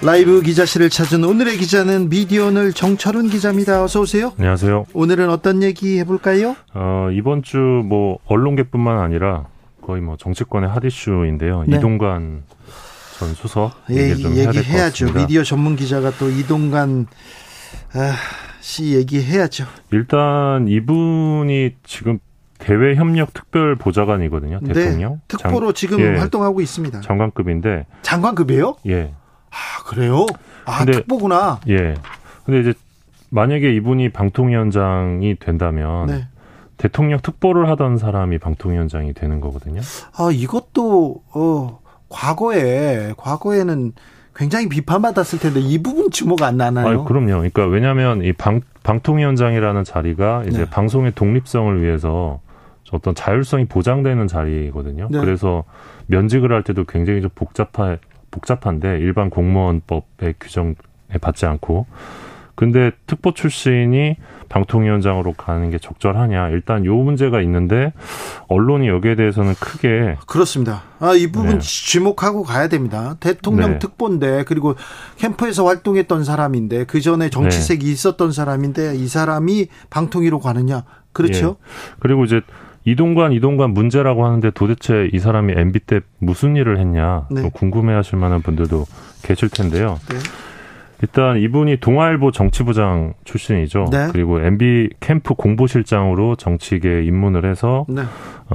라이브 기자실을 찾은 오늘의 기자는 미디어널 정철훈 기자입니다. 어서 오세요. 안녕하세요. 오늘은 어떤 얘기 해볼까요? 어, 이번 주 뭐 언론계뿐만 아니라 거의 뭐 정치권의 핫 이슈인데요. 네. 이동관 전 수석 예, 얘기 좀 해야 될것 얘기해야죠. 같습니다. 미디어 전문 기자가 또 이동관 아, 씨 얘기해야죠. 일단 이분이 지금 대외 협력 특별 보좌관이거든요. 대통령 네, 특보로 지금 예, 활동하고 있습니다. 장관급인데 장관급이에요? 예. 아 그래요? 아 근데- 특보구나. 예. 근데 이제 만약에 이분이 방통위원장이 된다면 네. 대통령 특보를 하던 사람이 방통위원장이 되는 거거든요. 아 이것도 어 과거에 과거에는 굉장히 비판받았을 텐데 이 부분 주목 안 나나요? 아유, 그럼요. 그러니까 왜냐하면 이 방, 방통위원장이라는 자리가 이제 네. 방송의 독립성을 위해서 어떤 자율성이 보장되는 자리거든요. 네. 그래서 면직을 할 때도 굉장히 좀 복잡하, 복잡한데 일반 공무원법의 규정에 받지 않고 근데 특보 출신이 방통위원장으로 가는 게 적절하냐 일단 요 문제가 있는데 언론이 여기에 대해서는 크게 그렇습니다. 아, 이 부분 네. 주목하고 가야 됩니다. 대통령 네. 특보인데 그리고 캠프에서 활동했던 사람인데 그 전에 정치색이 네. 있었던 사람인데 이 사람이 방통위로 가느냐? 그렇죠? 그리고 이제 이동관 이동관 문제라고 하는데 도대체 이 사람이 MB 때 무슨 일을 했냐 네. 또 궁금해하실 만한 분들도 계실 텐데요. 네. 일단 이분이 동아일보 정치부장 출신이죠. 네. 그리고 MB 캠프 공보실장으로 정치계에 입문을 해서 네.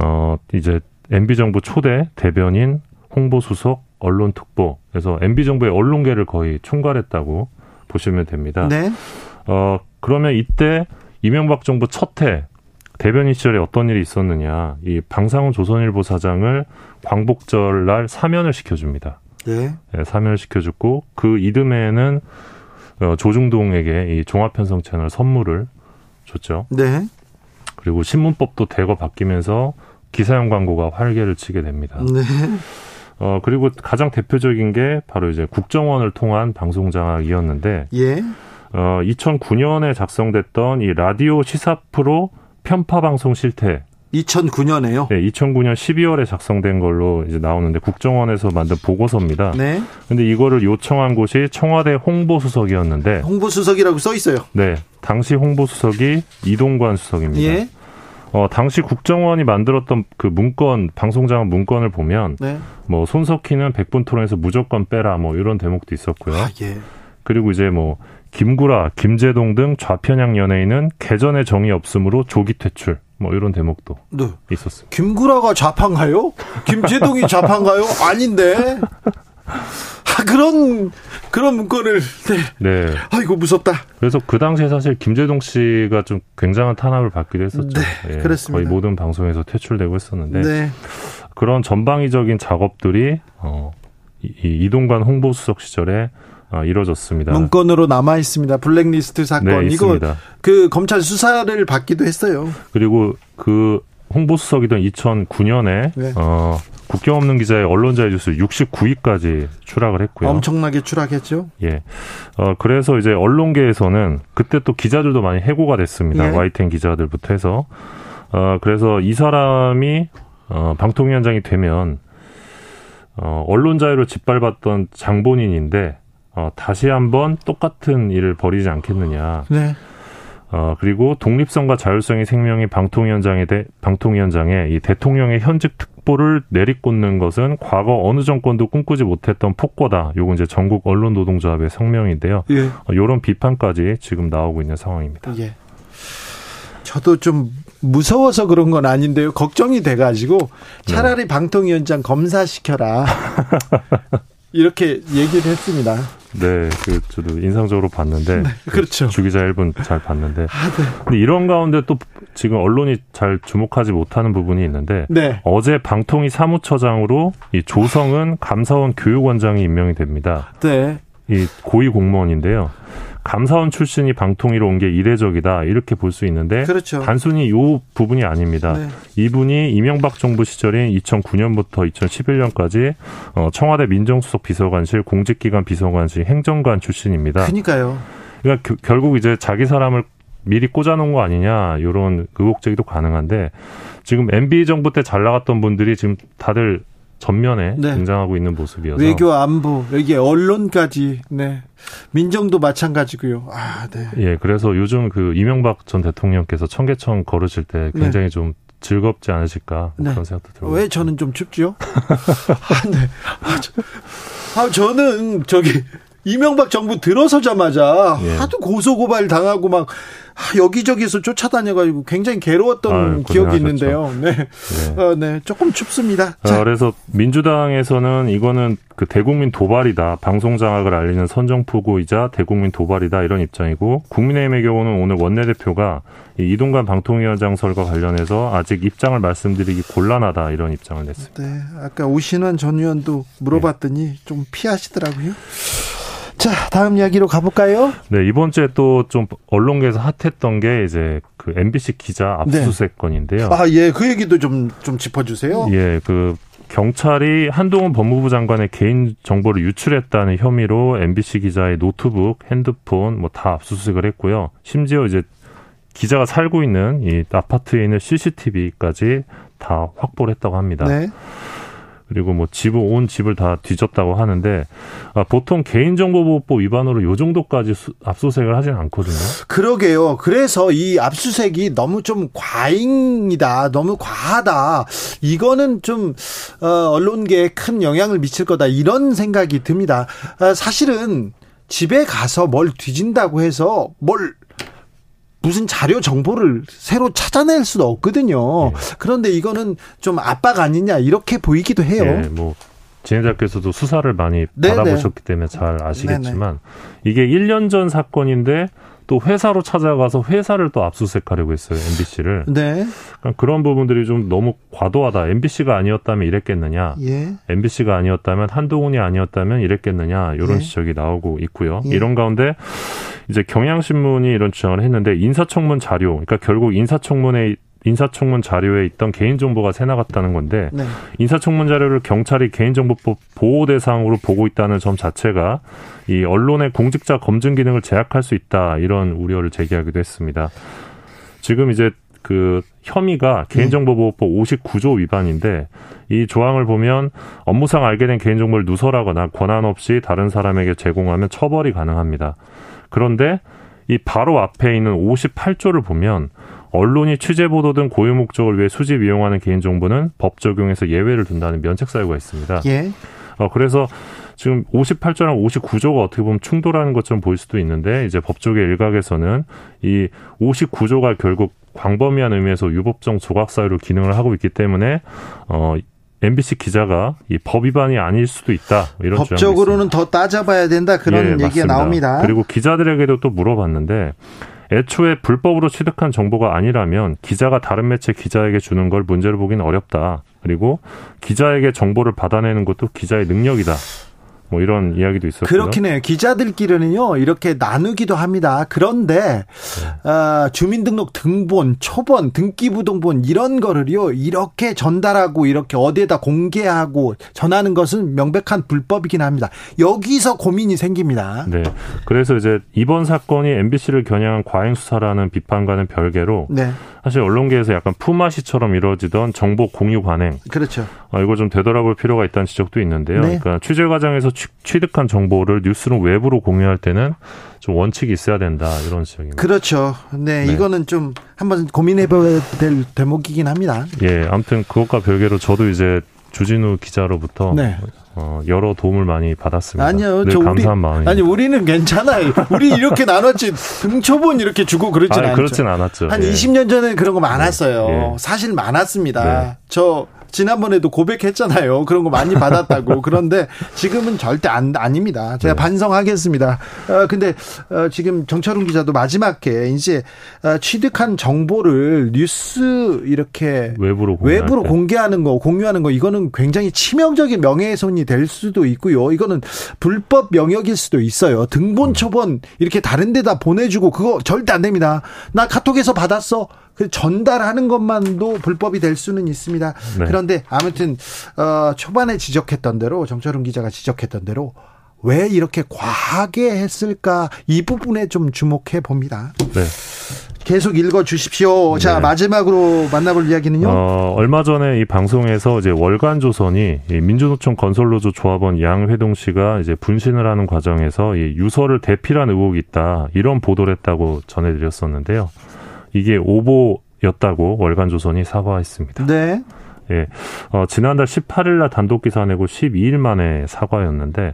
어 이제 MB 정부 초대 대변인, 홍보 수석, 언론 특보. 그래서 MB 정부의 언론계를 거의 총괄했다고 보시면 됩니다. 네. 어, 그러면 이때 이명박 정부 첫해 대변인 시절에 어떤 일이 있었느냐. 이 방상훈 조선일보 사장을 광복절 날 사면을 시켜줍니다. 네. 예, 사면을 시켜줬고 그 이듬해에는 어, 조중동에게 이 종합편성 채널 선물을 줬죠. 네. 그리고 신문법도 대거 바뀌면서 기사형 광고가 활개를 치게 됩니다. 네. 어, 그리고 가장 대표적인 게 바로 이제 국정원을 통한 방송 장악이었는데 예. 어, 2009년에 작성됐던 이 라디오 시사 프로 편파 방송 실태. 2009년에요. 네, 2009년 12월에 작성된 걸로 이제 나오는데 국정원에서 만든 보고서입니다. 네. 근데 이거를 요청한 곳이 청와대 홍보수석이었는데 홍보수석이라고 써 있어요. 네, 당시 홍보수석이 이동관 수석입니다. 예. 어, 당시 국정원이 만들었던 그 문건, 방송장악 문건을 보면 네. 뭐 손석희는 백분 토론에서 무조건 빼라 뭐 이런 대목도 있었고요. 아, 예. 그리고 이제 뭐 김구라, 김재동 등 좌편향 연예인은 개전의 정이 없으므로 조기 퇴출 뭐 이런 대목도 네. 있었습니다. 김구라가 좌판가요? 김재동이 좌판가요? 아닌데. 아, 그런, 그런 문건을, 네. 네. 아이고, 무섭다. 그래서 그 당시에 사실 김재동 씨가 좀 굉장한 탄압을 받기도 했었죠. 네, 예, 그렇습니다. 거의 모든 방송에서 퇴출되고 했었는데 네. 그런 전방위적인 작업들이 어, 이, 이 이동관 홍보수석 시절에 어, 이루어졌습니다. 문건으로 남아 있습니다. 블랙리스트 사건. 네, 이거. 그 검찰 수사를 받기도 했어요. 그리고 그 홍보수석이던 2009년에 네. 어, 국경 없는 기자의 언론자의 뉴스 69위까지 추락을 했고요. 엄청나게 추락했죠. 예. 어, 그래서 이제 언론계에서는 그때 또 기자들도 많이 해고가 됐습니다. 예. YTN 기자들부터 해서. 어, 그래서 이 사람이 어, 방통위원장이 되면 어, 언론 자유를 짓밟았던 장본인인데 어, 다시 한번 똑같은 일을 벌이지 않겠느냐. 네. 어, 그리고 독립성과 자율성이 생명인 방통 위원장에 대, 방통 위원장에 이 대통령의 현직 특보를 내리꽂는 것은 과거 어느 정권도 꿈꾸지 못했던 폭거다. 요건 이제 전국 언론 노동조합의 성명인데요. 예. 어, 요런 비판까지 지금 나오고 있는 상황입니다. 예. 저도 좀 무서워서 그런 건 아닌데요. 걱정이 돼 가지고 차라리 네. 방통위원장 검사시켜라. 이렇게 얘기를 했습니다. 네, 그 저도 인상적으로 봤는데 네, 그 그렇죠. 주기자 1분 잘 봤는데. 아, 네. 근데 이런 가운데 또 지금 언론이 잘 주목하지 못하는 부분이 있는데 네. 어제 방통위 사무처장으로 이 조성은 감사원 교육원장이 임명이 됩니다. 네. 이 고위 공무원인데요. 감사원 출신이 방통위로 온 게 이례적이다 이렇게 볼 수 있는데 그렇죠. 단순히 요 부분이 아닙니다. 네. 이분이 이명박 정부 시절인 2009년부터 2011년까지 어, 청와대 민정수석 비서관실 공직기관 비서관실 행정관 출신입니다. 그러니까요. 그러니까 결국 이제 자기 사람을 미리 꽂아놓은 거 아니냐 이런 의혹 제기도 가능한데 지금 MB 정부 때 잘 나갔던 분들이 지금 다들 전면에 네. 등장하고 있는 모습이어서 외교 안보 여기 언론까지 네 민정도 마찬가지고요. 아 네. 예 그래서 요즘 그 이명박 전 대통령께서 청계천 걸으실 때 네. 굉장히 네. 좀 즐겁지 않으실까 네. 그런 생각도 들어요. 왜 저는 좀 춥죠? 아, 네. 아, 저, 아, 저는 저기 이명박 정부 들어서자마자 예. 하도 고소고발 당하고 막 여기저기서 쫓아다녀가지고 굉장히 괴로웠던 아유, 기억이 있는데요. 네. 네. 어, 네. 조금 춥습니다. 자. 그래서 민주당에서는 이거는 그 대국민 도발이다. 방송 장악을 알리는 선정포고이자 대국민 도발이다. 이런 입장이고 국민의힘의 경우는 오늘 원내대표가 이 이동관 방통위원장설과 관련해서 아직 입장을 말씀드리기 곤란하다. 이런 입장을 냈습니다. 네. 아까 오신환 전 의원도 물어봤더니 네. 좀 피하시더라고요. 자, 다음 이야기로 가볼까요? 네, 이번 주에 또 좀 언론계에서 핫했던 게 이제 그 MBC 기자 압수수색 네. 건인데요. 아, 예, 그 얘기도 좀, 좀 짚어주세요. 예, 그 경찰이 한동훈 법무부 장관의 개인 정보를 유출했다는 혐의로 MBC 기자의 노트북, 핸드폰 뭐 다 압수수색을 했고요. 심지어 이제 기자가 살고 있는 이 아파트에 있는 CCTV까지 다 확보를 했다고 합니다. 네. 그리고 뭐 집을 온 집을 다 뒤졌다고 하는데 아, 보통 개인정보보호법 위반으로 요 정도까지 수, 압수수색을 하지는 않거든요. 그러게요. 그래서 이 압수수색이 너무 좀 과잉이다, 너무 과하다. 이거는 좀 어, 언론계에 큰 영향을 미칠 거다 이런 생각이 듭니다. 아, 사실은 집에 가서 뭘 뒤진다고 해서 뭘 무슨 자료 정보를 새로 찾아낼 수도 없거든요. 네. 그런데 이거는 좀 압박 아니냐 이렇게 보이기도 해요. 네, 뭐 진행자께서도 수사를 많이 네네. 받아보셨기 때문에 잘 아시겠지만 네네. 이게 1년 전 사건인데 또 회사로 찾아가서 회사를 또 압수수색하려고 했어요 MBC를. 네. 그러니까 그런 부분들이 좀 너무 과도하다. MBC가 아니었다면 이랬겠느냐. 예. MBC가 아니었다면 한동훈이 아니었다면 이랬겠느냐. 이런 예. 지적이 나오고 있고요. 예. 이런 가운데 이제 경향신문이 이런 주장을 했는데 인사청문 자료, 그러니까 결국 인사청문회 인사청문 자료에 있던 개인정보가 새 나갔다는 건데 네. 인사청문 자료를 경찰이 개인정보법 보호 대상으로 보고 있다는 점 자체가 이 언론의 공직자 검증 기능을 제약할 수 있다 이런 우려를 제기하기도 했습니다. 지금 이제 그 혐의가 개인정보보호법 59조 위반인데 이 조항을 보면 업무상 알게 된 개인정보를 누설하거나 권한 없이 다른 사람에게 제공하면 처벌이 가능합니다. 그런데 이 바로 앞에 있는 58조를 보면 언론이 취재 보도 등 고유 목적을 위해 수집 이용하는 개인 정보는 법 적용에서 예외를 둔다는 면책 사유가 있습니다. 예. 어 그래서 지금 58조랑 59조가 어떻게 보면 충돌하는 것처럼 보일 수도 있는데 이제 법조계 일각에서는 이 59조가 결국 광범위한 의미에서 유법적 조각 사유로 기능을 하고 있기 때문에 어 MBC 기자가 이 법 위반이 아닐 수도 있다 이런 법적으로는 더 따져봐야 된다 그런 예, 얘기가 맞습니다. 나옵니다. 그리고 기자들에게도 또 물어봤는데 애초에 불법으로 취득한 정보가 아니라면 기자가 다른 매체 기자에게 주는 걸 문제로 보기는 어렵다. 그리고 기자에게 정보를 받아내는 것도 기자의 능력이다. 뭐 이런 이야기도 있었고요. 그렇긴 해요. 기자들끼리는요 이렇게 나누기도 합니다. 그런데 네. 어, 주민등록 등본, 초본, 등기부등본 이런 거를요 이렇게 전달하고 이렇게 어디에다 공개하고 전하는 것은 명백한 불법이긴 합니다. 여기서 고민이 생깁니다. 네. 그래서 이제 이번 사건이 MBC를 겨냥한 과잉 수사라는 비판과는 별개로 네. 사실 언론계에서 약간 품앗이처럼 이루어지던 정보 공유 관행. 그렇죠. 어, 이걸 좀 되돌아볼 필요가 있다는 지적도 있는데요. 네. 그러니까 취재 과정에서 취득한 정보를 뉴스룸 외부로 공유할 때는 좀 원칙이 있어야 된다 이런 지적입니다. 그렇죠. 네, 네. 이거는 좀 한번 고민해봐야 될 대목이긴 합니다. 예, 아무튼 그것과 별개로 저도 이제 주진우 기자로부터 네. 어, 여러 도움을 많이 받았습니다. 아니요, 저 감사한 마음이. 아니 우리는 괜찮아요. 우리 이렇게 나눴지 등초본 이렇게 주고 그러진 아니, 않죠. 그렇진 않았죠. 한 예. 20년 전에 그런 거 많았어요. 예. 사실 많았습니다. 네. 저 지난번에도 고백했잖아요. 그런 거 많이 받았다고. 그런데 지금은 절대 안, 아닙니다. 제가 네. 반성하겠습니다. 어, 근데, 어, 지금 정철웅 기자도 마지막에 이제, 어, 취득한 정보를 뉴스 이렇게 외부로, 외부로 공개하는 거, 공유하는 거, 이거는 굉장히 치명적인 명예훼손이 될 수도 있고요. 이거는 불법 영역일 수도 있어요. 등본 음. 초본 이렇게 다른 데다 보내주고 그거 절대 안 됩니다. 나 카톡에서 받았어. 그 전달하는 것만도 불법이 될 수는 있습니다. 네. 그런데 아무튼 어, 초반에 지적했던 대로 정철웅 기자가 지적했던 대로 왜 이렇게 과하게 했을까 이 부분에 좀 주목해 봅니다. 네. 계속 읽어 주십시오. 자, 네. 마지막으로 만나볼 이야기는요. 어, 얼마 전에 이 방송에서 이제 월간 조선이 민주노총 건설노조 조합원 양회동 씨가 이제 분신을 하는 과정에서 이 유서를 대필한 의혹이 있다. 이런 보도를 했다고 전해 드렸었는데요. 이게 오보였다고 월간 조선이 사과했습니다. 네. 예. 어, 지난달 18일 날 단독 기사 내고 12일 만에 사과였는데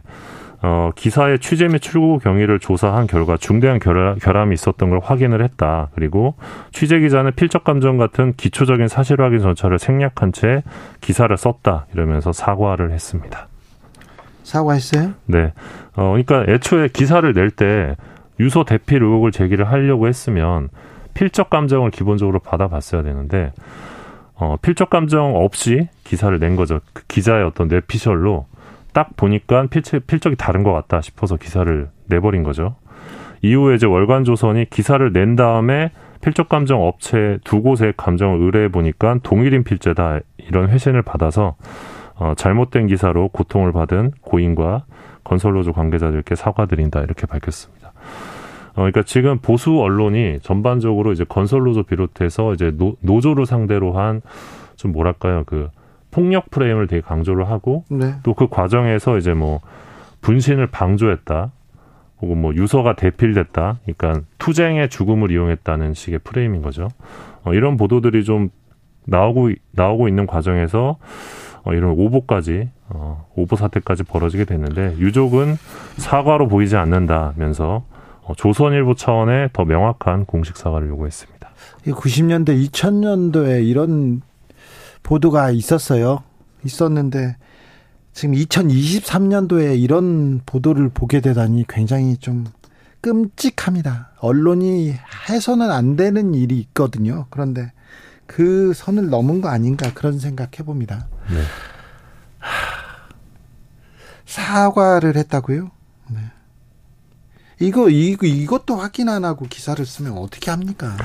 어, 기사의 취재 및 출고 경위를 조사한 결과 중대한 결함, 결함이 있었던 걸 확인을 했다. 그리고 취재 기자는 필적 감정 같은 기초적인 사실 확인 절차를 생략한 채 기사를 썼다. 이러면서 사과를 했습니다. 사과했어요? 네. 어, 그러니까 애초에 기사를 낼 때 유서 대필 의혹을 제기를 하려고 했으면 필적 감정을 기본적으로 받아봤어야 되는데 어, 필적 감정 없이 기사를 낸 거죠. 그 기자의 어떤 뇌피셜로 딱 보니까 필적, 필적이 다른 것 같다 싶어서 기사를 내버린 거죠. 이후에 이제 월간조선이 기사를 낸 다음에 필적 감정 업체 두 곳에 감정을 의뢰해 보니까 동일인 필제다 이런 회신을 받아서 어, 잘못된 기사로 고통을 받은 고인과 건설노조 관계자들께 사과드린다 이렇게 밝혔습니다. 어, 그러니까 지금 보수 언론이 전반적으로 이제 건설 노조 비롯해서 이제 노, 노조를 상대로 한 좀 뭐랄까요 그 폭력 프레임을 되게 강조를 하고 네. 또그 과정에서 이제 뭐 분신을 방조했다 혹은 뭐 유서가 대필됐다 그러니까 투쟁의 죽음을 이용했다는 식의 프레임인 거죠. 어, 이런 보도들이 좀 나오고 나오고 있는 과정에서 어, 이런 오보까지 어, 오보 사태까지 벌어지게 됐는데 유족은 사과로 보이지 않는다면서 어, 조선일보 차원의 더 명확한 공식 사과를 요구했습니다. 90년대, 2000년도에 이런 보도가 있었어요. 있었는데 지금 2023년도에 이런 보도를 보게 되다니 굉장히 좀 끔찍합니다. 언론이 해서는 안 되는 일이 있거든요. 그런데 그 선을 넘은 거 아닌가 그런 생각 해 봅니다. 네. 사과를 했다고요? 네. 이거 이거 이것도 확인 안 하고 기사를 쓰면 어떻게 합니까?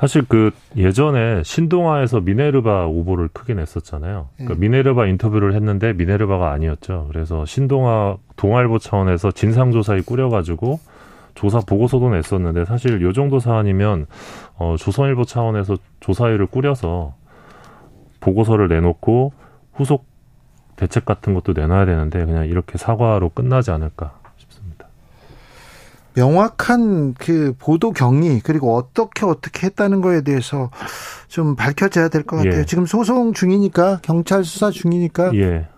사실 그 예전에 신동아에서 미네르바 오보를 크게 냈었잖아요. 그러니까 네. 미네르바 인터뷰를 했는데 미네르바가 아니었죠. 그래서 신동아 동아일보 차원에서 진상조사에 꾸려가지고 조사 보고서도 냈었는데 사실 요 정도 사안이면 어, 조선일보 차원에서 조사위를 꾸려서 보고서를 내놓고 후속 대책 같은 것도 내놔야 되는데 그냥 이렇게 사과로 끝나지 않을까 명확한 그 보도 경위 그리고 어떻게 어떻게 했다는 거에 대해서 좀 밝혀져야 될 것 같아요. 예. 지금 소송 중이니까 경찰 수사 중이니까 예.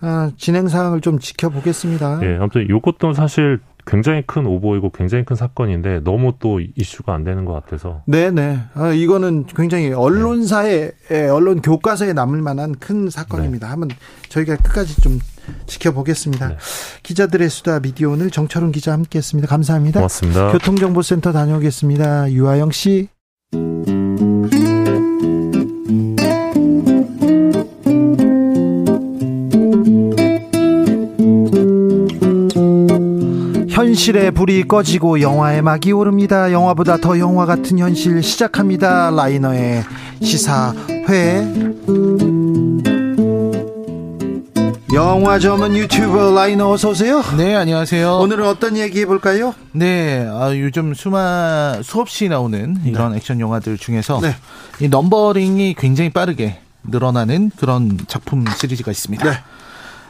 아, 진행 사항을 좀 지켜보겠습니다. 예, 아무튼 이것도 사실 굉장히 큰 오보이고 굉장히 큰 사건인데 너무 또 이슈가 안 되는 것 같아서. 네네. 아, 이거는 굉장히 언론사에 네. 언론 교과서에 남을 만한 큰 사건입니다. 네. 한번 저희가 끝까지 좀 지켜보겠습니다. 네. 기자들의 수다 미디어 오늘 정철훈 기자 함께했습니다. 감사합니다. 고맙습니다. 교통정보센터 다녀오겠습니다. 유아영 씨. 현실의 불이 꺼지고 영화의 막이 오릅니다. 영화보다 더 영화 같은 현실 시작합니다. 라이너의 시사회. 영화 전문 유튜버 라이너 어서 오세요. 네, 안녕하세요. 오늘은 어떤 얘기 해볼까요? 네, 아, 요즘 수마 수없이 나오는 이런 네. 액션 영화들 중에서 네. 이 넘버링이 굉장히 빠르게 늘어나는 그런 작품 시리즈가 있습니다. 네.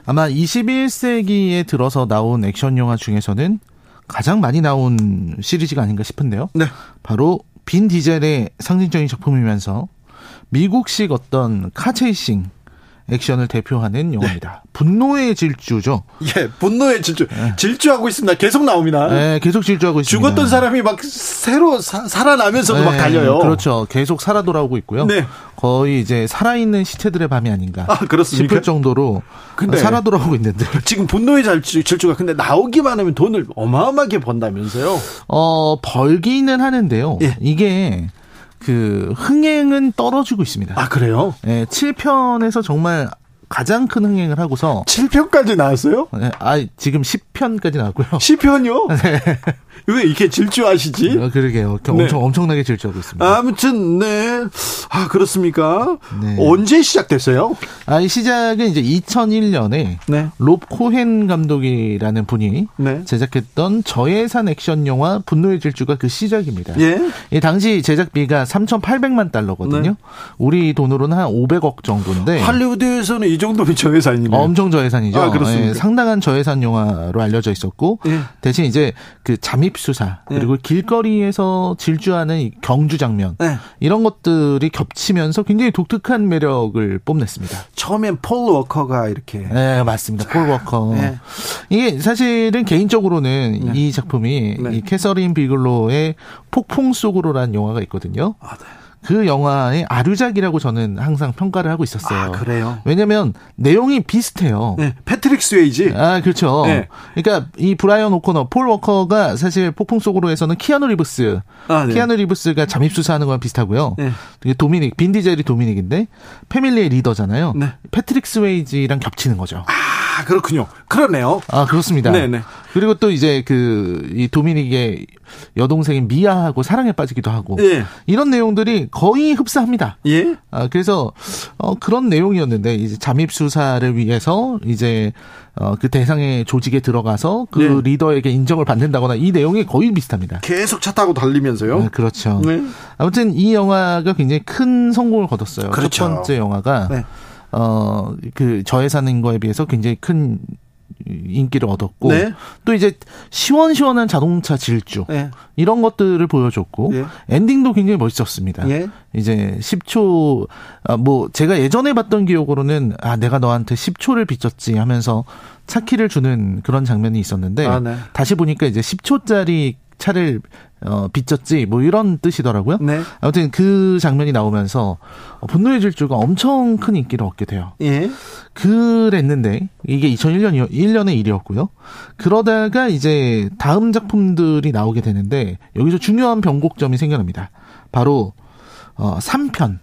아마 21세기에 들어서 나온 액션 영화 중에서는 가장 많이 나온 시리즈가 아닌가 싶은데요. 네. 바로 빈 디젤의 상징적인 작품이면서 미국식 어떤 카체이싱 액션을 대표하는 영화입니다. 네. 분노의 질주죠. 예, 분노의 질주. 네. 질주하고 있습니다. 계속 나옵니다. 네, 계속 질주하고 있습니다. 죽었던 사람이 막 새로 사, 살아나면서도 네, 막 달려요. 그렇죠. 계속 살아 돌아오고 있고요. 네. 거의 이제 살아있는 시체들의 밤이 아닌가 아, 그렇습니까? 싶을 정도로 근데 살아 돌아오고 있는데 지금 분노의 질주, 질주가 근데 나오기만 하면 돈을 어마어마하게 번다면서요? 어 벌기는 하는데요. 예. 이게 그 흥행은 떨어지고 있습니다. 아 그래요? 네, 7편에서 정말 가장 큰 흥행을 하고서 7편까지 나왔어요? 네, 아 지금 10편까지 나왔고요. 10편이요? 네. 왜 이렇게 질주하시지? 아, 그러게요. 네. 엄청 엄청나게 질주하고 있습니다. 아무튼 네. 아 그렇습니까? 네. 언제 시작됐어요? 아, 이 시작은 이제 2001년에 네. 롭 코헨 감독이라는 분이 네. 제작했던 저예산 액션 영화 분노의 질주가 그 시작입니다. 예. 이 당시 제작비가 3,800만 달러거든요. 네. 우리 돈으로는 한 500억 정도인데 할리우드에서는 이 정도면 저예산이네요. 엄청 저예산이죠. 아, 그렇습니까? 예, 상당한 저예산 영화로 알려져 있었고 예. 대신 이제 그 잠입 수사 네. 그리고 네. 길거리에서 질주하는 경주 장면 네. 이런 것들이 겹치면서 굉장히 독특한 매력을 뽐냈습니다. 처음엔 폴 워커가 이렇게 네 맞습니다. 폴 워커 네. 이게 사실은 개인적으로는 네. 이 작품이 네. 이 캐서린 비글로의 폭풍 속으로라는 영화가 있거든요. 아, 네. 그 영화의 아류작이라고 저는 항상 평가를 하고 있었어요. 아, 그래요? 왜냐면 내용이 비슷해요. 네, 패트릭 스웨이지. 아, 그렇죠. 네. 그러니까 이 브라이언 오코너, 폴 워커가 사실 폭풍 속으로 에서는 키아누 리브스. 아, 네. 키아누 리브스가 잠입 수사하는 거랑 비슷하고요. 네. 도미닉, 빈 디젤이 도미닉인데 패밀리의 리더잖아요. 네. 패트릭 스웨이지랑 겹치는 거죠. 아, 그렇군요. 그렇네요. 아, 그렇습니다. 네, 네. 그리고 또 이제 그 이 도미닉의 여동생인 미아하고 사랑에 빠지기도 하고 예. 이런 내용들이 거의 흡사합니다. 예. 아 그래서 어 그런 내용이었는데 이제 잠입 수사를 위해서 이제 어 그 대상의 조직에 들어가서 그 예. 리더에게 인정을 받는다거나 이 내용이 거의 비슷합니다. 계속 차 타고 달리면서요. 네, 그렇죠. 네. 아무튼 이 영화가 굉장히 큰 성공을 거뒀어요. 그렇죠. 첫 번째 영화가 네. 어그 저예산인 거에 비해서 굉장히 큰 인기를 얻었고 네. 또 이제 시원시원한 자동차 질주 네. 이런 것들을 보여줬고 예. 엔딩도 굉장히 멋있었습니다. 예. 이제 10초 아, 뭐 제가 예전에 봤던 기억으로는 아 내가 너한테 10초를 빚졌지 하면서 차키를 주는 그런 장면이 있었는데 아, 네. 다시 보니까 이제 10초짜리 차를 어, 빚졌지 뭐 이런 뜻이더라고요. 네. 아무튼 그 장면이 나오면서 분노의 질주가 엄청 큰 인기를 얻게 돼요. 예. 그랬는데 이게 2001년 1년의 일이었고요. 그러다가 이제 다음 작품들이 나오게 되는데 여기서 중요한 변곡점이 생겨납니다. 바로 어 3편.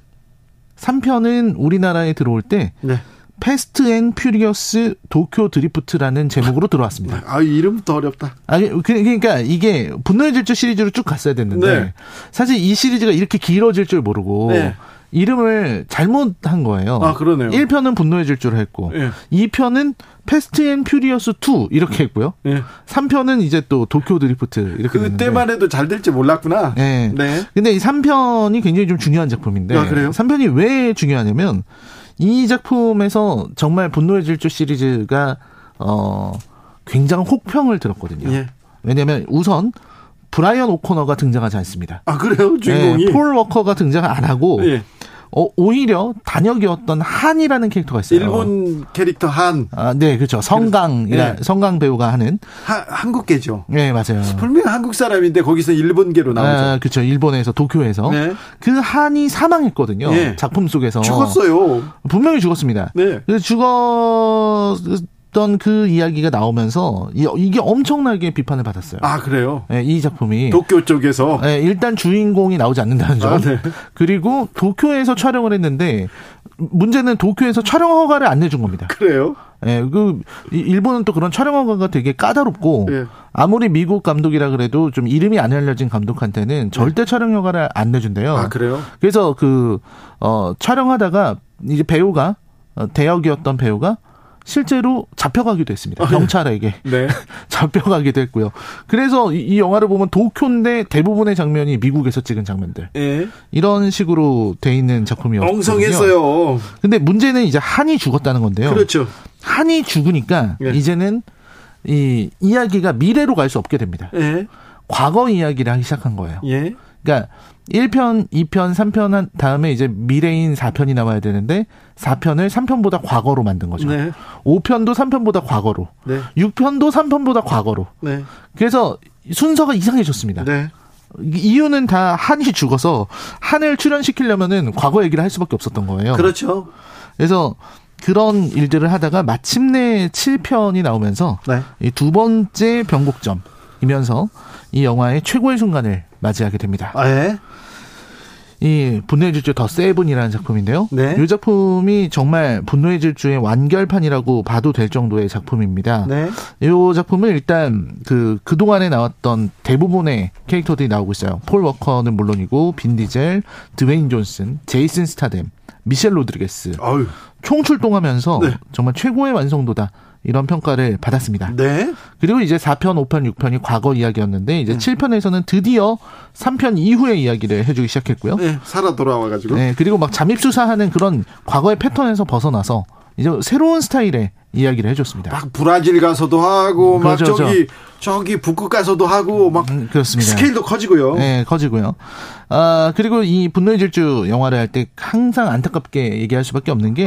3편은 우리나라에 들어올 때 네. Fast and Furious Tokyo Drift라는 제목으로 들어왔습니다. 아, 이름부터 어렵다. 아, 그, 그러니까 이게 분노의 질주 시리즈로 쭉 갔어야 됐는데 네. 사실 이 시리즈가 이렇게 길어질 줄 모르고 네. 이름을 잘못한 거예요. 아, 그러네요. 1편은 분노의 질주를 했고 네. 2편은 Fast and Furious 2 이렇게 했고요. 네. 3편은 이제 또 Tokyo Drift 이렇게 그때만 해도 잘 될지 몰랐구나. 네. 네. 근데 이 3편이 굉장히 좀 중요한 작품인데 아, 그래요? 3편이 왜 중요하냐면 이 작품에서 정말 분노의 질주 시리즈가 어 굉장한 혹평을 들었거든요. 예. 왜냐하면 우선 브라이언 오코너가 등장하지 않습니다. 아 그래요? 주인공이 네, 폴 워커가 등장 안 하고 예. 어, 오히려 단역이었던 한이라는 캐릭터가 있어요. 일본 캐릭터 한. 아, 네, 그렇죠. 성강이라 네. 성강 배우가 하는 하, 한국계죠. 네, 맞아요. 분명 한국 사람인데 거기서 일본계로 나오죠. 아, 그렇죠. 일본에서 도쿄에서 네. 그 한이 사망했거든요. 네. 작품 속에서 죽었어요. 분명히 죽었습니다. 네. 죽어 했던 그 이야기가 나오면서 이게 엄청나게 비판을 받았어요. 아 그래요? 네, 이 작품이 도쿄 쪽에서 네, 일단 주인공이 나오지 않는다는 점. 아, 네. 그리고 도쿄에서 촬영을 했는데 문제는 도쿄에서 촬영 허가를 안 내준 겁니다. 그래요? 예, 네, 그 일본은 또 그런 촬영 허가가 되게 까다롭고 네. 아무리 미국 감독이라 그래도 좀 이름이 안 알려진 감독한테는 절대 촬영 허가를 안 내준대요. 아 그래요? 그래서 그 어, 촬영하다가 이제 배우가 어, 대역이었던 배우가 실제로 잡혀가기도 했습니다. 아, 네. 경찰에게 네. 잡혀가기도 했고요. 그래서 이, 영화를 보면 도쿄인데 대부분의 장면이 미국에서 찍은 장면들 네. 이런 식으로 돼 있는 작품이었거든요. 엉성했어요. 근데 문제는 이제 한이 죽었다는 건데요. 그렇죠. 한이 죽으니까 네. 이제는 이 이야기가 미래로 갈 수 없게 됩니다. 네. 과거 이야기를 하기 시작한 거예요. 예. 그러니까 1편, 2편, 3편 한 다음에 이제 미래인 4편이 나와야 되는데 4편을 3편보다 과거로 만든 거죠. 네. 5편도 3편보다 과거로. 네. 6편도 3편보다 과거로. 네. 그래서 순서가 이상해졌습니다. 네. 이유는 다 한이 죽어서 한을 출연시키려면은 과거 얘기를 할 수밖에 없었던 거예요. 그렇죠. 그래서 그런 일들을 하다가 마침내 7편이 나오면서 네. 이두 번째 변곡점이면서 이 영화의 최고의 순간을 맞이하게 됩니다. 아, 예? 이 분노의 질주 더 세븐이라는 작품인데요. 네. 이 작품이 정말 분노의 질주의 완결판이라고 봐도 될 정도의 작품입니다. 네. 이 작품은 일단 그 그동안에 나왔던 대부분의 캐릭터들이 나오고 있어요. 폴 워커는 물론이고 빈 디젤, 드웨인 존슨, 제이슨 스타뎀, 미셸 로드리게스 아유. 총출동하면서 네. 정말 최고의 완성도다. 이런 평가를 받았습니다. 네. 그리고 이제 4편, 5편, 6편이 과거 이야기였는데 이제 음. 7편에서는 드디어 3편 이후의 이야기를 해주기 시작했고요. 네, 살아 돌아와가지고. 네, 그리고 막 잠입 수사하는 그런 과거의 패턴에서 벗어나서 이제 새로운 스타일의 이야기를 해줬습니다. 막 브라질 가서도 하고 막 그렇죠, 저기. 저기 북극 가서도 하고 막 음, 그렇습니다. 스케일도 커지고요. 네, 커지고요. 아 그리고 이 분노의 질주 영화를 할 때 항상 안타깝게 얘기할 수밖에 없는 게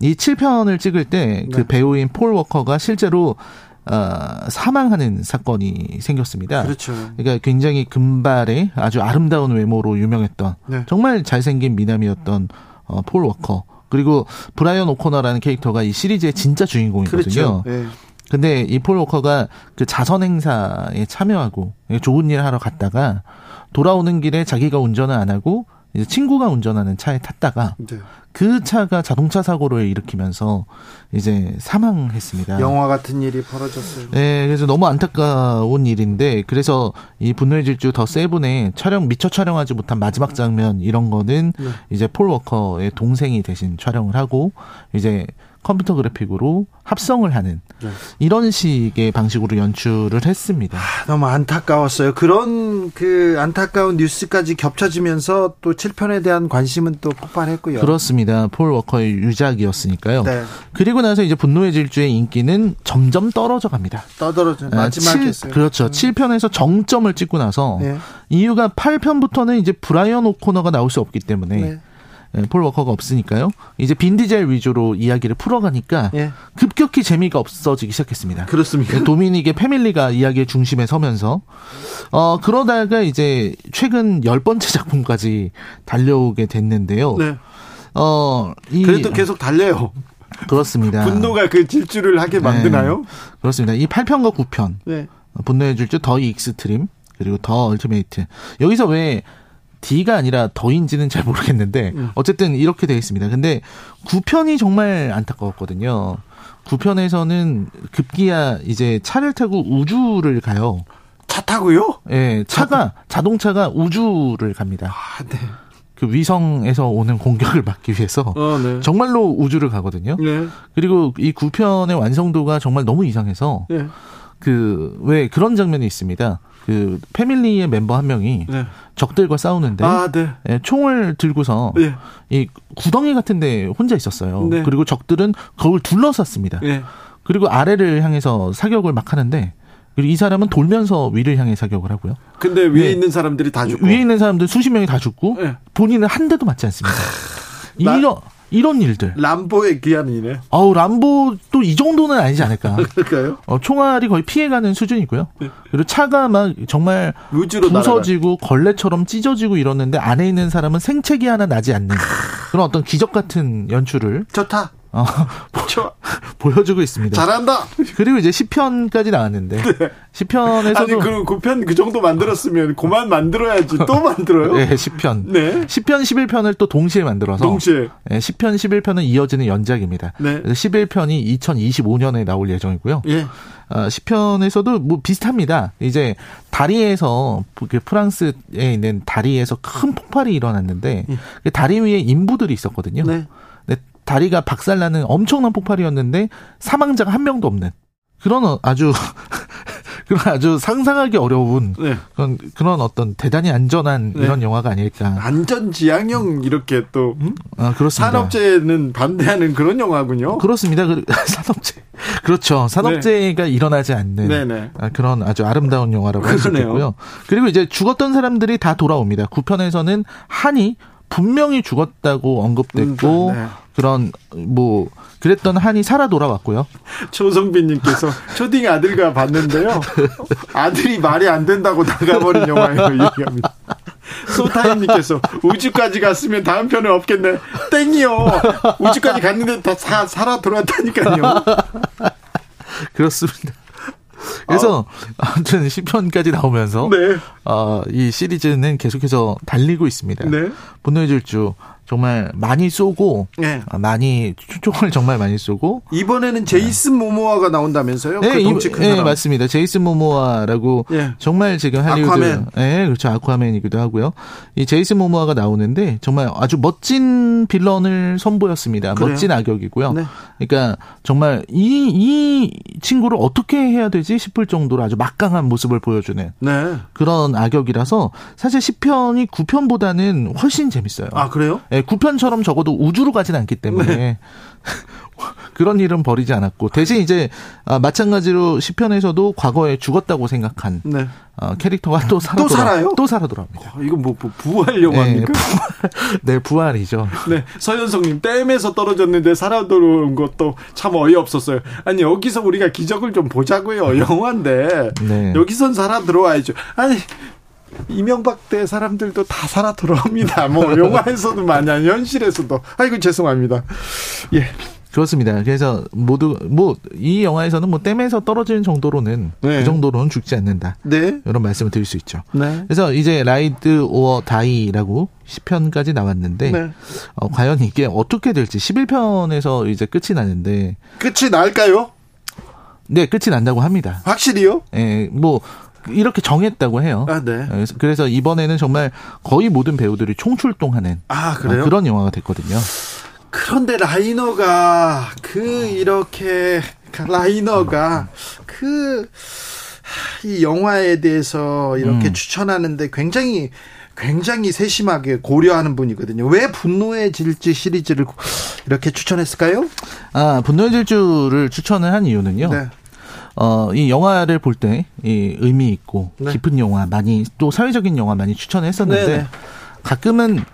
이 7편을 찍을 때그 네. 배우인 폴 워커가 실제로 어, 사망하는 사건이 생겼습니다. 그렇죠. 그러니까 굉장히 금발의 아주 아름다운 외모로 유명했던 네. 정말 잘생긴 미남이었던 어, 폴 워커. 그리고 브라이언 오코너라는 캐릭터가 이 시리즈의 진짜 주인공이거든요. 그렇죠. 네. 근데 이 폴 워커가 그 자선 행사에 참여하고 좋은 일 하러 갔다가 돌아오는 길에 자기가 운전을 안 하고 이제 친구가 운전하는 차에 탔다가 네. 그 차가 자동차 사고를 일으키면서 이제 사망했습니다. 영화 같은 일이 벌어졌어요. 네, 그래서 너무 안타까운 일인데 그래서 이 분노의 질주 더 세븐의 촬영 미처 촬영하지 못한 마지막 장면 이런 거는 네. 이제 폴 워커의 동생이 대신 촬영을 하고 이제 컴퓨터 그래픽으로 합성을 하는 네. 이런 식의 방식으로 연출을 했습니다. 아, 너무 안타까웠어요. 그런 그 안타까운 뉴스까지 겹쳐지면서 또 7편에 대한 관심은 또 폭발했고요. 그렇습니다. 폴 워커의 유작이었으니까요. 네. 그리고 나서 이제 분노의 질주의 인기는 점점 떨어져 갑니다. 떠들어져 마지막에 아, 그렇죠. 음. 7편에서 정점을 찍고 나서 네. 이유가 8편부터는 이제 브라이언 오코너가 나올 수 없기 때문에 네. 예, 폴 워커가 없으니까요. 이제 빈디젤 위주로 이야기를 풀어가니까 예. 급격히 재미가 없어지기 시작했습니다. 그렇습니다. 예, 도미닉의 패밀리가 이야기의 중심에 서면서 어 그러다가 이제 최근 열 번째 작품까지 달려오게 됐는데요. 네. 어 이, 그래도 계속 달려요. 그렇습니다. 분노가 그 질주를 하게 네. 만드나요? 네. 그렇습니다. 이 8편과 9편. 네. 분노의 질주 The Extreme 그리고 The Ultimate. 여기서 왜 D가 아니라 더인지는 잘 모르겠는데 음. 어쨌든 이렇게 되어 있습니다. 근데 9편이 정말 안타까웠거든요. 9편에서는 급기야 이제 차를 타고 우주를 가요. 차 타고요? 예, 네, 차가 자동차가 우주를 갑니다. 아, 네. 그 위성에서 오는 공격을 막기 위해서 어, 네. 정말로 우주를 가거든요. 네. 그리고 이 9편의 완성도가 정말 너무 이상해서 네. 그왜 그런 장면이 있습니다. 그 패밀리의 멤버 한 명이 네. 적들과 싸우는데 아, 네. 예, 총을 들고서 네. 이 구덩이 같은데 혼자 있었어요. 네. 그리고 적들은 그걸 둘러쌌습니다. 네. 그리고 아래를 향해서 사격을 막 하는데 그리고 이 사람은 돌면서 위를 향해 사격을 하고요. 근데 위에 네. 있는 사람들이 다 죽고 위에 있는 사람들 수십 명이 다 죽고 본인은 한 대도 맞지 않습니다. 이런 이런 일들. 람보의 귀환이네. 어우, 람보도 이 정도는 아니지 않을까. 그럴까요? 어, 총알이 거의 피해가는 수준이고요. 네. 그리고 차가 막 정말 부서지고 날아가. 걸레처럼 찢어지고 이러는데 안에 있는 사람은 생채기 하나 나지 않는 그런 어떤 기적 같은 연출을. 좋다. 어, 보여주고 있습니다. 잘한다. 그리고 이제 10편까지 나왔는데 네. 10편에서도 아니 그 9편 그 정도 만들었으면 그만 만들어야지 또 만들어요? 네, 10편. 네. 10편 11편을 또 동시에 만들어서 동시에. 네, 10편 11편은 이어지는 연작입니다. 네. 그래서 11편이 2025년에 나올 예정이고요. 예. 어, 10편에서도 뭐 비슷합니다. 이제 다리에서 그 프랑스에 있는 다리에서 큰 폭발이 일어났는데 예. 그 다리 위에 인부들이 있었거든요. 네. 다리가 박살나는 엄청난 폭발이었는데 사망자가 한 명도 없는 그런 아주 그런 아주 상상하기 어려운 네. 그런 그런 어떤 대단히 안전한 네. 이런 영화가 아닐까. 안전 지향형 이렇게 또 음? 아, 그렇습니다. 산업재해는 반대하는 그런 영화군요. 그렇습니다. 그, 산업재 그렇죠. 산업재해가 네. 일어나지 않는 네네. 아, 그런 아주 아름다운 영화라고 할 수 있겠고요. 그리고 이제 죽었던 사람들이 다 돌아옵니다. 9편에서는 한이 분명히 죽었다고 언급됐고 음, 네. 그런 뭐 그랬던 한이 살아 돌아왔고요. 조성빈님께서 초딩 아들과 봤는데요. 아들이 말이 안 된다고 나가버린 영화예요. 얘기합니다. 소타임님께서 우주까지 갔으면 다음 편은 없겠네. 땡이요. 우주까지 갔는데 다 사, 살아 돌아왔다니까요. 그렇습니다. 그래서 어. 아무튼 10편까지 나오면서 네. 어, 이 시리즈는 계속해서 달리고 있습니다. 네. 분노의 질주 정말 많이 쏘고 네. 많이 총을 정말 많이 쏘고 이번에는 제이슨 모모아가 나온다면서요? 네, 그큰 네, 맞습니다. 제이슨 모모아라고 네. 정말 지금 할리우드 아쿠아맨. 네, 그렇죠. 아쿠아맨이기도 하고요. 이 제이슨 모모아가 나오는데 정말 아주 멋진 빌런을 선보였습니다. 그래요? 멋진 악역이고요. 네. 그러니까 정말 이 이 친구를 어떻게 해야 되지 싶을 정도로 아주 막강한 모습을 보여주는 네. 그런 악역이라서 사실 10편이 9편보다는 훨씬 재밌어요. 아, 그래요? 네, 9편처럼 적어도 우주로 가진 않기 때문에 네. 그런 일은 벌이지 않았고 대신 이제 아, 마찬가지로 10편에서도 과거에 죽었다고 생각한 네. 어, 캐릭터가 또 살아 또 살아요? 또 살아 돌아옵니다. 어, 이거 뭐, 뭐 부활 영화입니까? 네, 부활, 네, 부활이죠. 네, 서현성님 댐에서 떨어졌는데 살아 돌아온 것도 참 어이없었어요. 아니 여기서 우리가 기적을 좀 보자고요. 영화인데 네. 여기선 살아 들어와야죠. 아니 이명박 때 사람들도 다 살아 돌아옵니다. 뭐 영화에서도 마냥 현실에서도 아이고 죄송합니다. 예. 그렇습니다. 그래서 모두 뭐 이 영화에서는 뭐 댐에서 떨어지는 정도로는 네. 그 정도로는 죽지 않는다. 네. 이런 말씀을 드릴 수 있죠. 네. 그래서 이제 라이드 오어 다이라고 10편까지 나왔는데 네. 어, 과연 이게 어떻게 될지 11편에서 이제 끝이 나는데 끝이 날까요? 네, 끝이 난다고 합니다. 확실히요? 예, 뭐 이렇게 정했다고 해요. 아, 네. 그래서 이번에는 정말 거의 모든 배우들이 총출동하는 아, 그래요? 그런 영화가 됐거든요. 그런데 라이너가 그 이렇게 라이너가 그 이 영화에 대해서 이렇게 음. 추천하는데 굉장히 굉장히 세심하게 고려하는 분이거든요. 왜 분노의 질주 시리즈를 이렇게 추천했을까요? 아, 분노의 질주를 추천을 한 이유는요. 네. 어, 이 영화를 볼 때, 이 의미 있고, 네. 깊은 영화 많이, 또 사회적인 영화 많이 추천했었는데, 네, 네. 가끔은,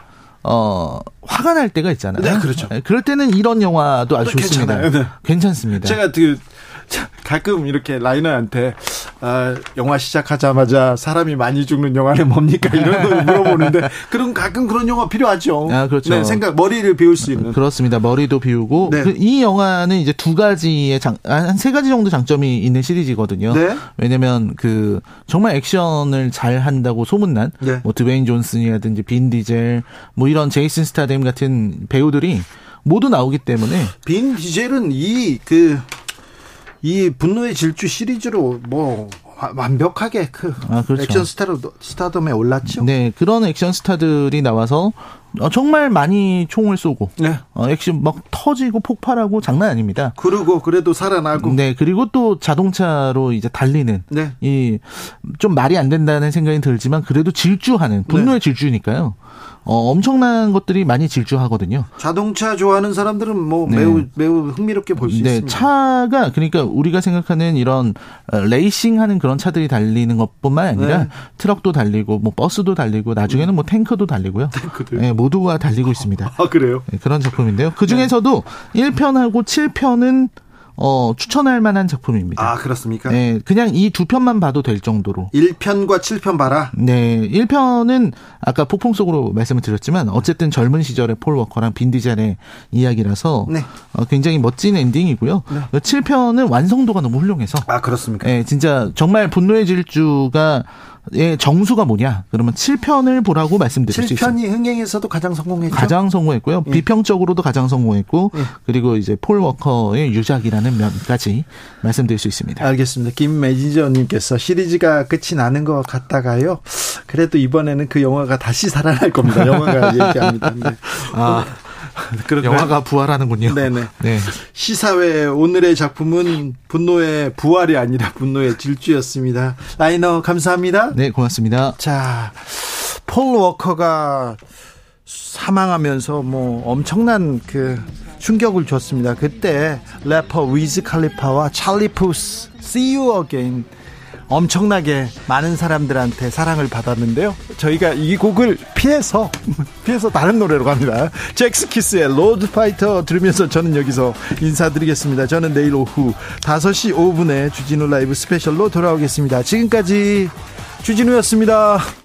어, 화가 날 때가 있잖아요. 네, 그렇죠. 네, 그럴 때는 이런 영화도 아주 좋습니다. 네. 괜찮습니다. 제가 그, 가끔 이렇게 라이너한테 아, 영화 시작하자마자 사람이 많이 죽는 영화는 뭡니까 이런 거 물어보는데 그럼 가끔 그런 영화 필요하죠. 아 그렇죠. 네, 생각 머리를 비울 수 있는. 그렇습니다. 머리도 비우고 네. 그이 영화는 이제 두 가지의 한 세 가지 정도 장점이 있는 시리즈거든요. 네. 왜냐면 그 정말 액션을 잘 한다고 소문난 네. 뭐 드웨인 존슨이라든지 빈 디젤 뭐 이런 제이슨 스타뎀 같은 배우들이 모두 나오기 때문에 빈 디젤은 이그 이 분노의 질주 시리즈로 뭐 완벽하게 그 아, 그렇죠. 액션 스타로 스타덤에 올랐죠. 네, 그런 액션 스타들이 나와서 어, 정말 많이 총을 쏘고 네. 어, 액션 막 터지고 폭발하고 장난 아닙니다. 그리고 그래도 살아나고. 네, 그리고 또 자동차로 이제 달리는 네. 이좀 말이 안 된다는 생각이 들지만 그래도 질주하는 분노의 네. 질주니까요. 어, 엄청난 것들이 많이 질주하거든요. 자동차 좋아하는 사람들은 뭐 네. 매우 매우 흥미롭게 볼수 네, 있습니다. 차가 그러니까 우리가 생각하는 이런 어, 레이싱하는 그런 차들이 달리는 것뿐만 아니라 네. 트럭도 달리고 뭐 버스도 달리고 나중에는 뭐 탱크도 달리고요. 탱크도 네, 모두가 달리고 있습니다. 아 그래요? 네, 그런 작품인데요. 그 중에서도 네. 1편하고 7편은 어, 추천할 만한 작품입니다. 아, 그렇습니까? 네, 그냥 이 두 편만 봐도 될 정도로. 1편과 7편 봐라? 네, 1편은 아까 폭풍 속으로 말씀을 드렸지만 어쨌든 젊은 시절의 폴 워커랑 빈 디젤의 이야기라서 네. 어, 굉장히 멋진 엔딩이고요. 네. 7편은 완성도가 너무 훌륭해서. 아, 그렇습니까? 네, 진짜 정말 분노의 질주가 의 정수가 뭐냐? 그러면 7편을 보라고 말씀드릴 수 있습니다. 7편이 흥행에서도 가장 성공했죠. 가장 성공했고요. 예. 비평적으로도 가장 성공했고 예. 그리고 이제 폴 워커의 유작이라는 면까지 말씀드릴 수 있습니다. 알겠습니다. 김 매니저님께서 시리즈가 끝이 나는 것 같다가요. 그래도 이번에는 그 영화가 다시 살아날 겁니다. 영화가 얘기합니다. 네. 아. 영화가 부활하는군요. 네네. 네. 시사회 오늘의 작품은 분노의 부활이 아니라 분노의 질주였습니다. 라이너 감사합니다. 네, 고맙습니다. 자, 폴 워커가 사망하면서 뭐 엄청난 그 충격을 줬습니다. 그때 래퍼 위즈 칼리파와 찰리 푸스 See You Again 엄청나게 많은 사람들한테 사랑을 받았는데요. 저희가 이 곡을 피해서 피해서 다른 노래로 갑니다. 젝스키스의 Road Fighter 들으면서 저는 여기서 인사드리겠습니다. 저는 내일 오후 5시 5분에 주진우 라이브 스페셜로 돌아오겠습니다. 지금까지 주진우였습니다.